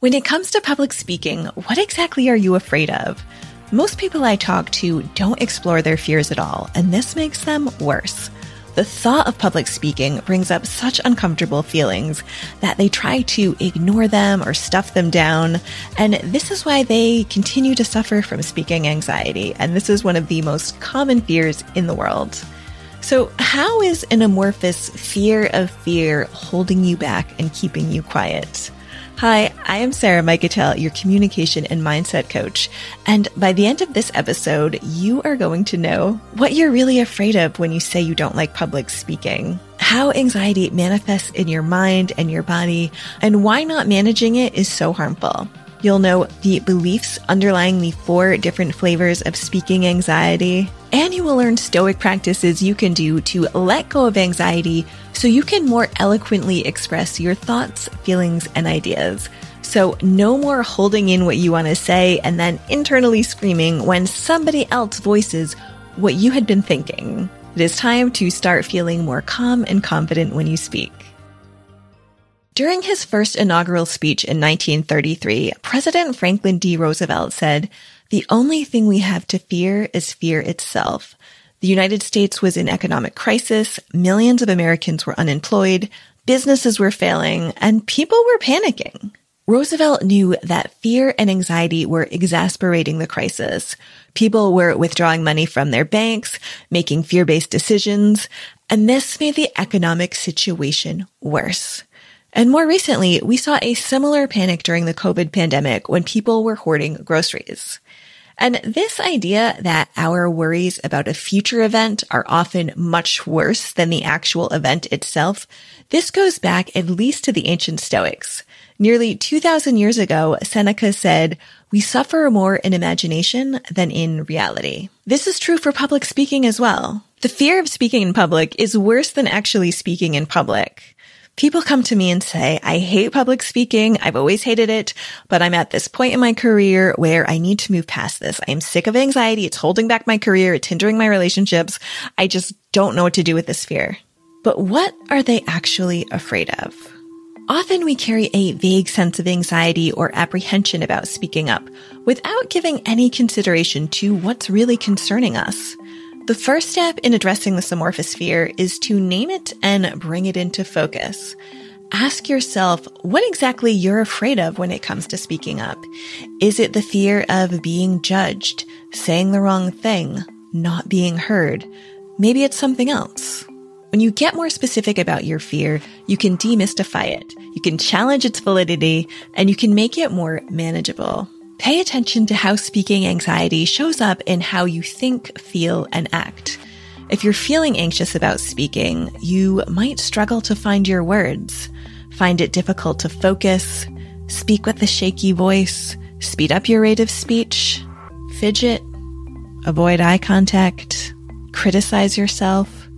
When it comes to public speaking, what exactly are you afraid of? Most people I talk to don't explore their fears at all, and this makes them worse. The thought of public speaking brings up such uncomfortable feelings that they try to ignore them or stuff them down. And this is why they continue to suffer from speaking anxiety. And this is one of the most common fears in the world. So, how is an amorphous fear of fear holding you back and keeping you quiet? Hi, I am Sarah Mikutel, your communication and mindset coach. And by the end of this episode, you are going to know what you're really afraid of when you say you don't like public speaking, how anxiety manifests in your mind and your body, and why not managing it is so harmful. You'll know the beliefs underlying the four different flavors of speaking anxiety, and you will learn stoic practices you can do to let go of anxiety so you can more eloquently express your thoughts, feelings, and ideas. So, no more holding in what you want to say and then internally screaming when somebody else voices what you had been thinking. It is time to start feeling more calm and confident when you speak. During his first inaugural speech in 1933, President Franklin D. Roosevelt said, The only thing we have to fear is fear itself. The United States was in economic crisis, millions of Americans were unemployed, businesses were failing, and people were panicking. Roosevelt knew that fear and anxiety were exasperating the crisis. People were withdrawing money from their banks, making fear-based decisions, and this made the economic situation worse. And more recently, we saw a similar panic during the COVID pandemic when people were hoarding groceries. And this idea that our worries about a future event are often much worse than the actual event itself, this goes back at least to the ancient Stoics. Nearly 2000 years ago, Seneca said, we suffer more in imagination than in reality. This is true for public speaking as well. The fear of speaking in public is worse than actually speaking in public. People come to me and say, I hate public speaking. I've always hated it, but I'm at this point in my career where I need to move past this. I am sick of anxiety. It's holding back my career. It's hindering my relationships. I just don't know what to do with this fear. But what are they actually afraid of? Often we carry a vague sense of anxiety or apprehension about speaking up without giving any consideration to what's really concerning us. The first step in addressing this amorphous fear is to name it and bring it into focus. Ask yourself what exactly you're afraid of when it comes to speaking up. Is it the fear of being judged, saying the wrong thing, not being heard? Maybe it's something else. When you get more specific about your fear, you can demystify it, you can challenge its validity, and you can make it more manageable. Pay attention to how speaking anxiety shows up in how you think, feel, and act. If you're feeling anxious about speaking, you might struggle to find your words, find it difficult to focus, speak with a shaky voice, speed up your rate of speech, fidget, avoid eye contact, criticize yourself,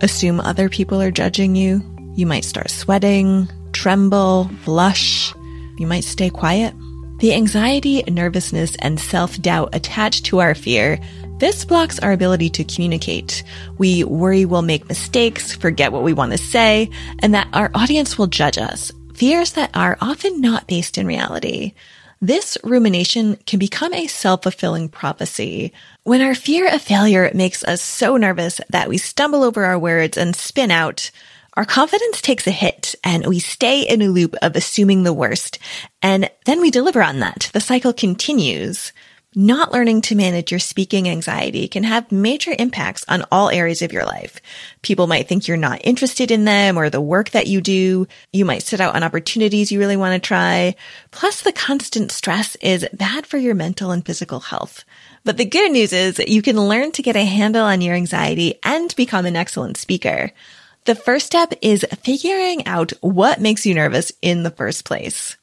assume other people are judging you. You might start sweating, tremble, blush. You might stay quiet. The anxiety, nervousness, and self-doubt attached to our fear, this blocks our ability to communicate. We worry we'll make mistakes, forget what we want to say, and that our audience will judge us. Fears that are often not based in reality. This rumination can become a self-fulfilling prophecy. When our fear of failure makes us so nervous that we stumble over our words and spin out, our confidence takes a hit and we stay in a loop of assuming the worst. And then we deliver on that. The cycle continues. Not learning to manage your speaking anxiety can have major impacts on all areas of your life. People might think you're not interested in them or the work that you do. You might sit out on opportunities you really want to try. Plus the constant stress is bad for your mental and physical health. But the good news is you can learn to get a handle on your anxiety and become an excellent speaker. The first step is figuring out what makes you nervous in the first place.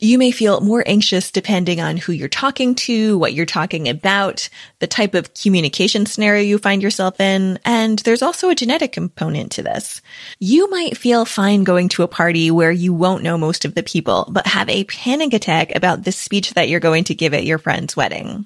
You may feel more anxious depending on who you're talking to, what you're talking about, the type of communication scenario you find yourself in, and there's also a genetic component to this. You might feel fine going to a party where you won't know most of the people, but have a panic attack about the speech that you're going to give at your friend's wedding.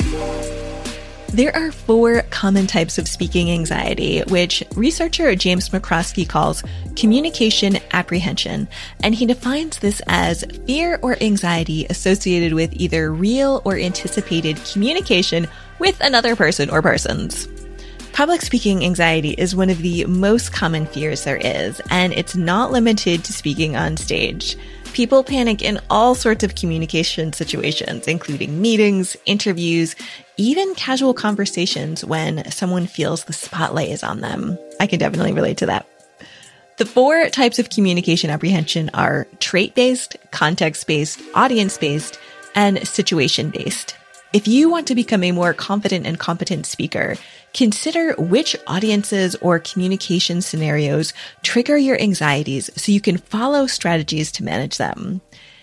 There are four common types of speaking anxiety, which researcher James McCroskey calls communication apprehension. And he defines this as fear or anxiety associated with either real or anticipated communication with another person or persons. Public speaking anxiety is one of the most common fears there is, and it's not limited to speaking on stage. People panic in all sorts of communication situations, including meetings, interviews, even casual conversations when someone feels the spotlight is on them. I can definitely relate to that. The four types of communication apprehension are trait based, context based, audience based, and situation based. If you want to become a more confident and competent speaker, consider which audiences or communication scenarios trigger your anxieties so you can follow strategies to manage them.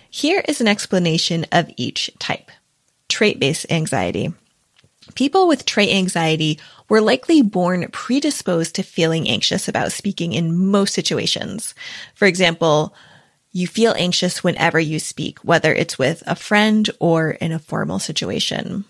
Here is an explanation of each type. Trait based anxiety. People with trait anxiety were likely born predisposed to feeling anxious about speaking in most situations. For example, you feel anxious whenever you speak, whether it's with a friend or in a formal situation.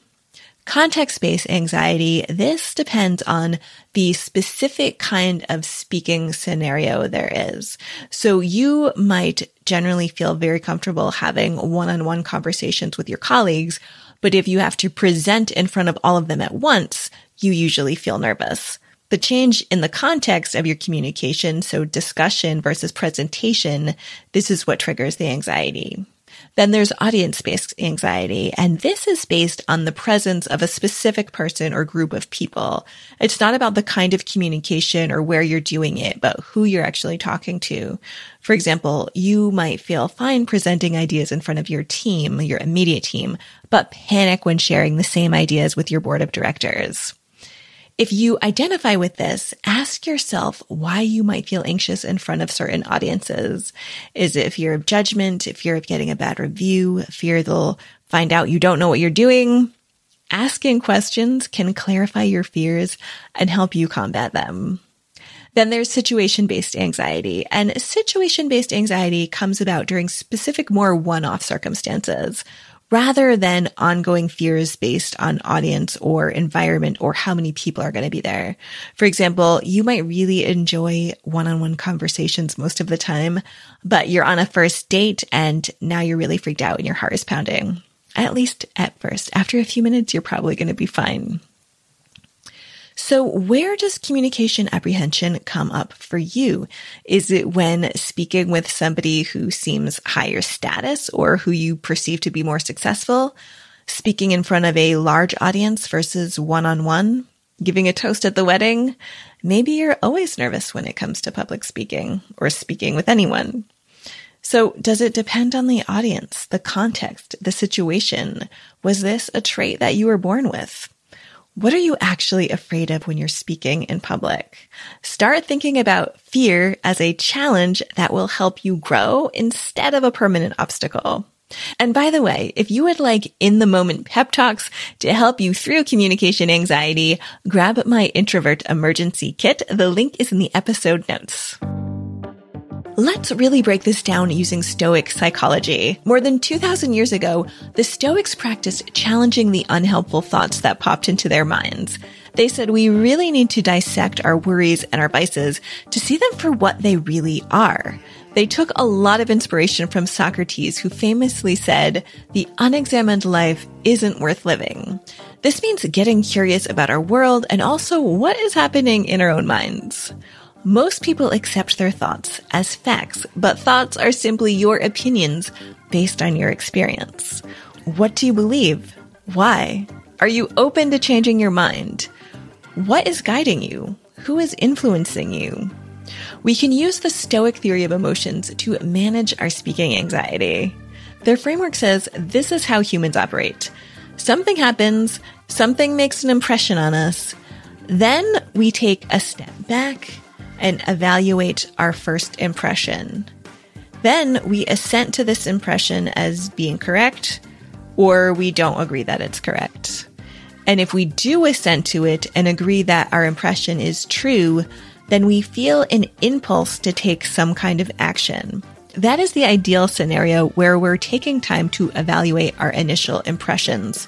Context-based anxiety, this depends on the specific kind of speaking scenario there is. So you might generally feel very comfortable having one-on-one conversations with your colleagues, but if you have to present in front of all of them at once, you usually feel nervous. The change in the context of your communication, so discussion versus presentation, this is what triggers the anxiety. Then there's audience based anxiety, and this is based on the presence of a specific person or group of people. It's not about the kind of communication or where you're doing it, but who you're actually talking to. For example, you might feel fine presenting ideas in front of your team, your immediate team, but panic when sharing the same ideas with your board of directors. If you identify with this, ask yourself why you might feel anxious in front of certain audiences. Is it fear of judgment, fear of getting a bad review, fear they'll find out you don't know what you're doing? Asking questions can clarify your fears and help you combat them. Then there's situation based anxiety and situation based anxiety comes about during specific more one-off circumstances rather than ongoing fears based on audience or environment or how many people are going to be there. For example, you might really enjoy one-on-one conversations most of the time, but you're on a first date and now you're really freaked out and your heart is pounding. At least at first. After a few minutes, you're probably going to be fine. So where does communication apprehension come up for you? Is it when speaking with somebody who seems higher status or who you perceive to be more successful? Speaking in front of a large audience versus one on one? Giving a toast at the wedding? Maybe you're always nervous when it comes to public speaking or speaking with anyone. So does it depend on the audience, the context, the situation? Was this a trait that you were born with? What are you actually afraid of when you're speaking in public? Start thinking about fear as a challenge that will help you grow instead of a permanent obstacle. And by the way, if you would like in the moment pep talks to help you through communication anxiety, grab my introvert emergency kit. The link is in the episode notes. Let's really break this down using Stoic psychology. More than 2000 years ago, the Stoics practiced challenging the unhelpful thoughts that popped into their minds. They said we really need to dissect our worries and our vices to see them for what they really are. They took a lot of inspiration from Socrates, who famously said, the unexamined life isn't worth living. This means getting curious about our world and also what is happening in our own minds. Most people accept their thoughts as facts, but thoughts are simply your opinions based on your experience. What do you believe? Why? Are you open to changing your mind? What is guiding you? Who is influencing you? We can use the Stoic theory of emotions to manage our speaking anxiety. Their framework says this is how humans operate. Something happens, something makes an impression on us, then we take a step back and evaluate our first impression. Then we assent to this impression as being correct, or we don't agree that it's correct. And if we do assent to it and agree that our impression is true, then we feel an impulse to take some kind of action. That is the ideal scenario where we're taking time to evaluate our initial impressions.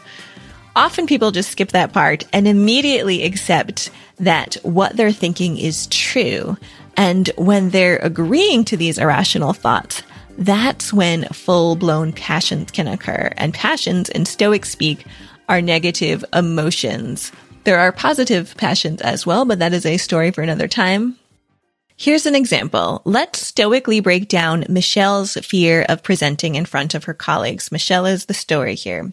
Often people just skip that part and immediately accept that what they're thinking is true. And when they're agreeing to these irrational thoughts, that's when full blown passions can occur. And passions in Stoic speak are negative emotions. There are positive passions as well, but that is a story for another time. Here's an example. Let's stoically break down Michelle's fear of presenting in front of her colleagues. Michelle is the story here.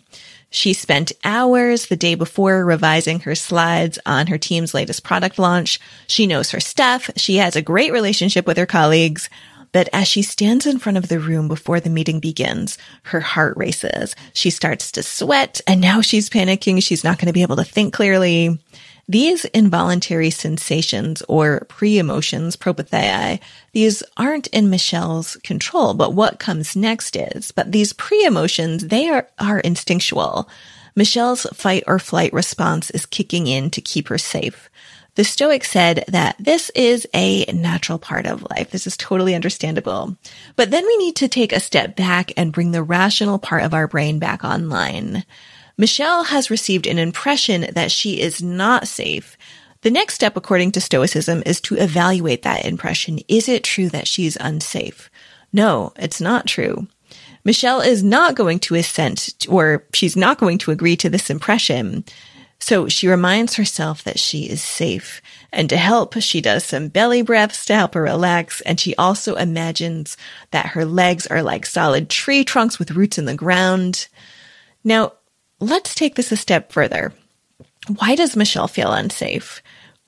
She spent hours the day before revising her slides on her team's latest product launch. She knows her stuff. She has a great relationship with her colleagues. But as she stands in front of the room before the meeting begins, her heart races. She starts to sweat and now she's panicking. She's not going to be able to think clearly. These involuntary sensations or pre-emotions, propathei, these aren't in Michelle's control, but what comes next is. But these pre-emotions, they are, are instinctual. Michelle's fight or flight response is kicking in to keep her safe. The Stoics said that this is a natural part of life. This is totally understandable. But then we need to take a step back and bring the rational part of our brain back online. Michelle has received an impression that she is not safe. The next step, according to Stoicism, is to evaluate that impression. Is it true that she's unsafe? No, it's not true. Michelle is not going to assent or she's not going to agree to this impression. So she reminds herself that she is safe. And to help, she does some belly breaths to help her relax. And she also imagines that her legs are like solid tree trunks with roots in the ground. Now, let's take this a step further. Why does Michelle feel unsafe?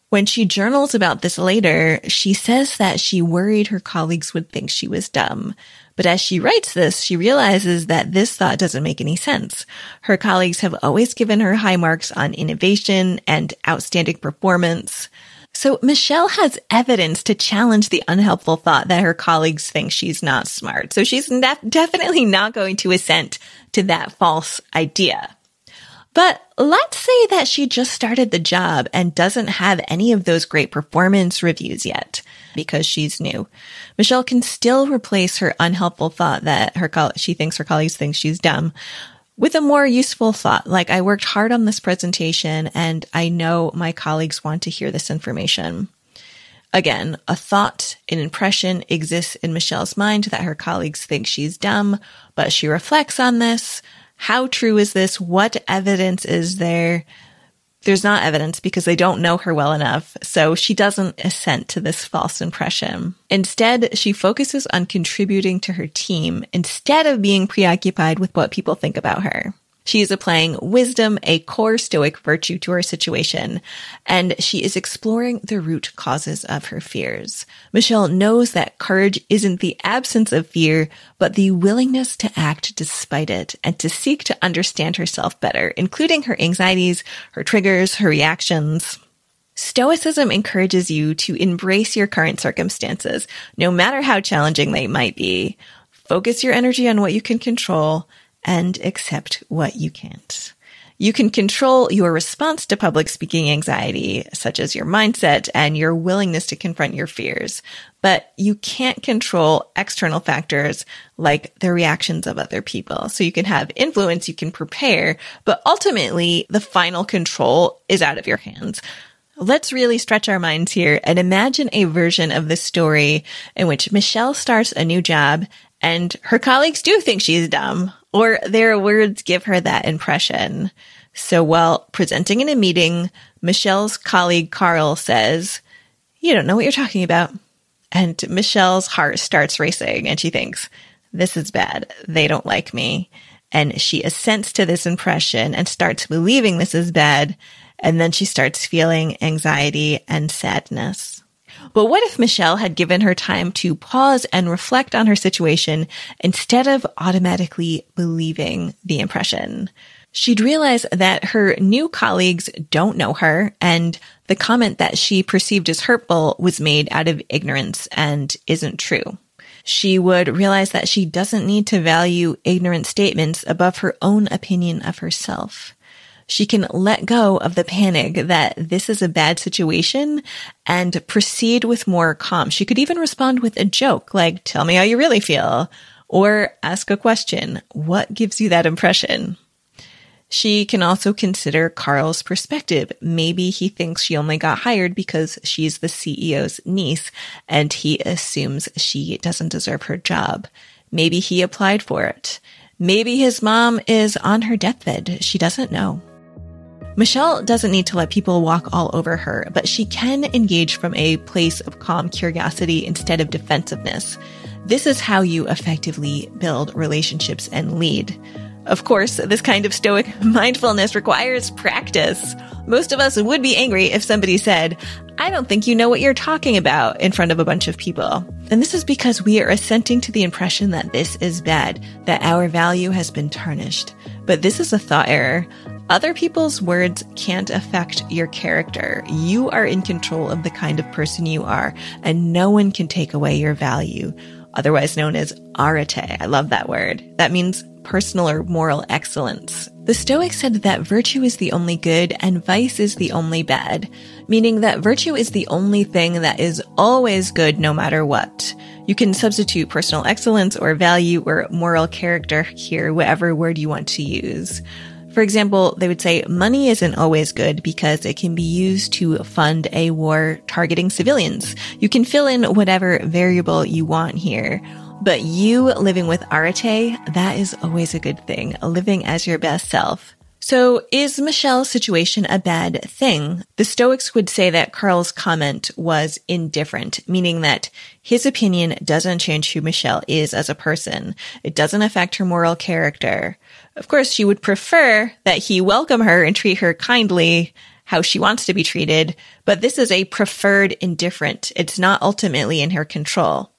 When she journals about this later, she says that she worried her colleagues would think she was dumb. But as she writes this, she realizes that this thought doesn't make any sense. Her colleagues have always given her high marks on innovation and outstanding performance. So Michelle has evidence to challenge the unhelpful thought that her colleagues think she's not smart. So she's definitely not going to assent to that false idea. But let's say that she just started the job and doesn't have any of those great performance reviews yet because she's new. Michelle can still replace her unhelpful thought that her co- she thinks her colleagues think she's dumb with a more useful thought. Like I worked hard on this presentation and I know my colleagues want to hear this information. Again, a thought, an impression exists in Michelle's mind that her colleagues think she's dumb, but she reflects on this how true is this? What evidence is there? There's not evidence because they don't know her well enough, so she doesn't assent to this false impression. Instead, she focuses on contributing to her team instead of being preoccupied with what people think about her. She is applying wisdom, a core stoic virtue to her situation, and she is exploring the root causes of her fears. Michelle knows that courage isn't the absence of fear, but the willingness to act despite it and to seek to understand herself better, including her anxieties, her triggers, her reactions. Stoicism encourages you to embrace your current circumstances, no matter how challenging they might be. Focus your energy on what you can control and accept what you can't. You can control your response to public speaking anxiety, such as your mindset and your willingness to confront your fears, but you can't control external factors like the reactions of other people. So you can have influence, you can prepare, but ultimately the final control is out of your hands. Let's really stretch our minds here and imagine a version of this story in which Michelle starts a new job and her colleagues do think she's dumb or their words give her that impression. So while presenting in a meeting, Michelle's colleague Carl says, you don't know what you're talking about. And Michelle's heart starts racing and she thinks, this is bad. They don't like me. And she assents to this impression and starts believing this is bad. And then she starts feeling anxiety and sadness. But what if Michelle had given her time to pause and reflect on her situation instead of automatically believing the impression? She'd realize that her new colleagues don't know her and the comment that she perceived as hurtful was made out of ignorance and isn't true. She would realize that she doesn't need to value ignorant statements above her own opinion of herself she can let go of the panic that this is a bad situation and proceed with more calm. She could even respond with a joke like, tell me how you really feel or ask a question. What gives you that impression? She can also consider Carl's perspective. Maybe he thinks she only got hired because she's the CEO's niece and he assumes she doesn't deserve her job. Maybe he applied for it. Maybe his mom is on her deathbed. She doesn't know. Michelle doesn't need to let people walk all over her, but she can engage from a place of calm curiosity instead of defensiveness. This is how you effectively build relationships and lead. Of course, this kind of stoic mindfulness requires practice. Most of us would be angry if somebody said, I don't think you know what you're talking about in front of a bunch of people. And this is because we are assenting to the impression that this is bad, that our value has been tarnished. But this is a thought error. Other people's words can't affect your character. You are in control of the kind of person you are, and no one can take away your value, otherwise known as arete. I love that word. That means personal or moral excellence. The Stoics said that virtue is the only good and vice is the only bad, meaning that virtue is the only thing that is always good no matter what. You can substitute personal excellence or value or moral character here, whatever word you want to use. For example, they would say money isn't always good because it can be used to fund a war targeting civilians. You can fill in whatever variable you want here. But you living with arete, that is always a good thing, living as your best self. So is Michelle's situation a bad thing? The Stoics would say that Carl's comment was indifferent, meaning that his opinion doesn't change who Michelle is as a person. It doesn't affect her moral character. Of course, she would prefer that he welcome her and treat her kindly how she wants to be treated, but this is a preferred indifferent. It's not ultimately in her control.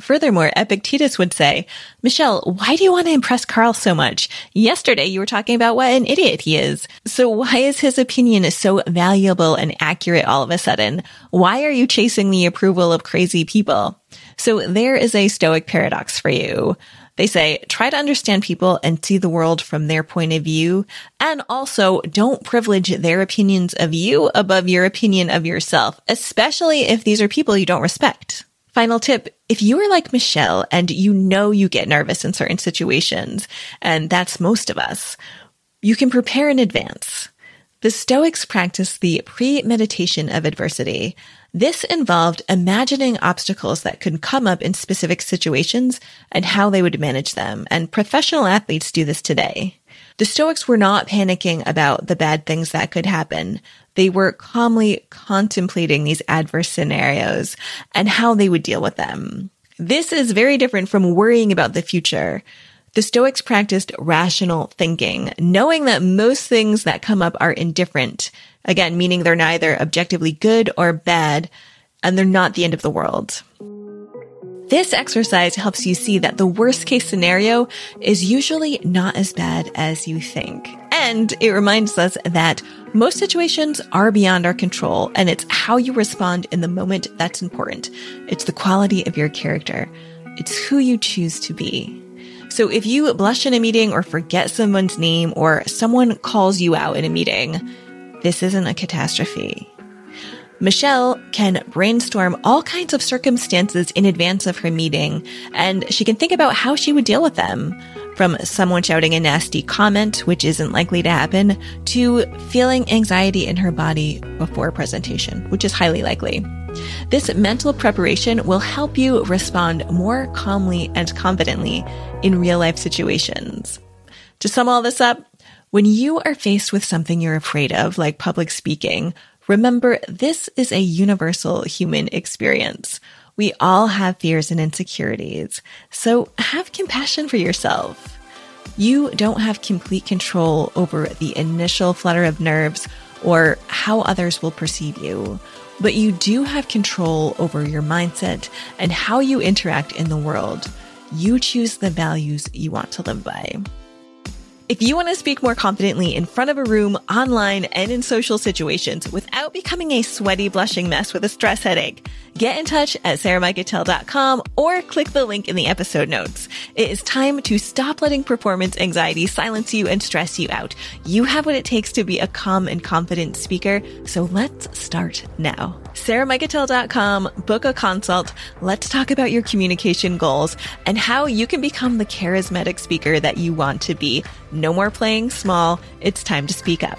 Furthermore, Epictetus would say, Michelle, why do you want to impress Carl so much? Yesterday you were talking about what an idiot he is. So why is his opinion so valuable and accurate all of a sudden? Why are you chasing the approval of crazy people? So there is a stoic paradox for you. They say, try to understand people and see the world from their point of view. And also don't privilege their opinions of you above your opinion of yourself, especially if these are people you don't respect. Final tip. If you are like Michelle and you know you get nervous in certain situations, and that's most of us, you can prepare in advance. The Stoics practiced the premeditation of adversity. This involved imagining obstacles that could come up in specific situations and how they would manage them. And professional athletes do this today. The Stoics were not panicking about the bad things that could happen. They were calmly contemplating these adverse scenarios and how they would deal with them. This is very different from worrying about the future. The Stoics practiced rational thinking, knowing that most things that come up are indifferent. Again, meaning they're neither objectively good or bad, and they're not the end of the world. This exercise helps you see that the worst case scenario is usually not as bad as you think. And it reminds us that most situations are beyond our control and it's how you respond in the moment that's important. It's the quality of your character. It's who you choose to be. So if you blush in a meeting or forget someone's name or someone calls you out in a meeting, this isn't a catastrophe. Michelle can brainstorm all kinds of circumstances in advance of her meeting, and she can think about how she would deal with them. From someone shouting a nasty comment, which isn't likely to happen, to feeling anxiety in her body before presentation, which is highly likely. This mental preparation will help you respond more calmly and confidently in real life situations. To sum all this up, when you are faced with something you're afraid of, like public speaking, Remember, this is a universal human experience. We all have fears and insecurities. So have compassion for yourself. You don't have complete control over the initial flutter of nerves or how others will perceive you, but you do have control over your mindset and how you interact in the world. You choose the values you want to live by. If you want to speak more confidently in front of a room, online, and in social situations without becoming a sweaty, blushing mess with a stress headache, get in touch at sarahmikutel.com or click the link in the episode notes. It is time to stop letting performance anxiety silence you and stress you out. You have what it takes to be a calm and confident speaker, so let's start now. sarahmikutel.com, book a consult. Let's talk about your communication goals and how you can become the charismatic speaker that you want to be. No more playing small. It's time to speak up.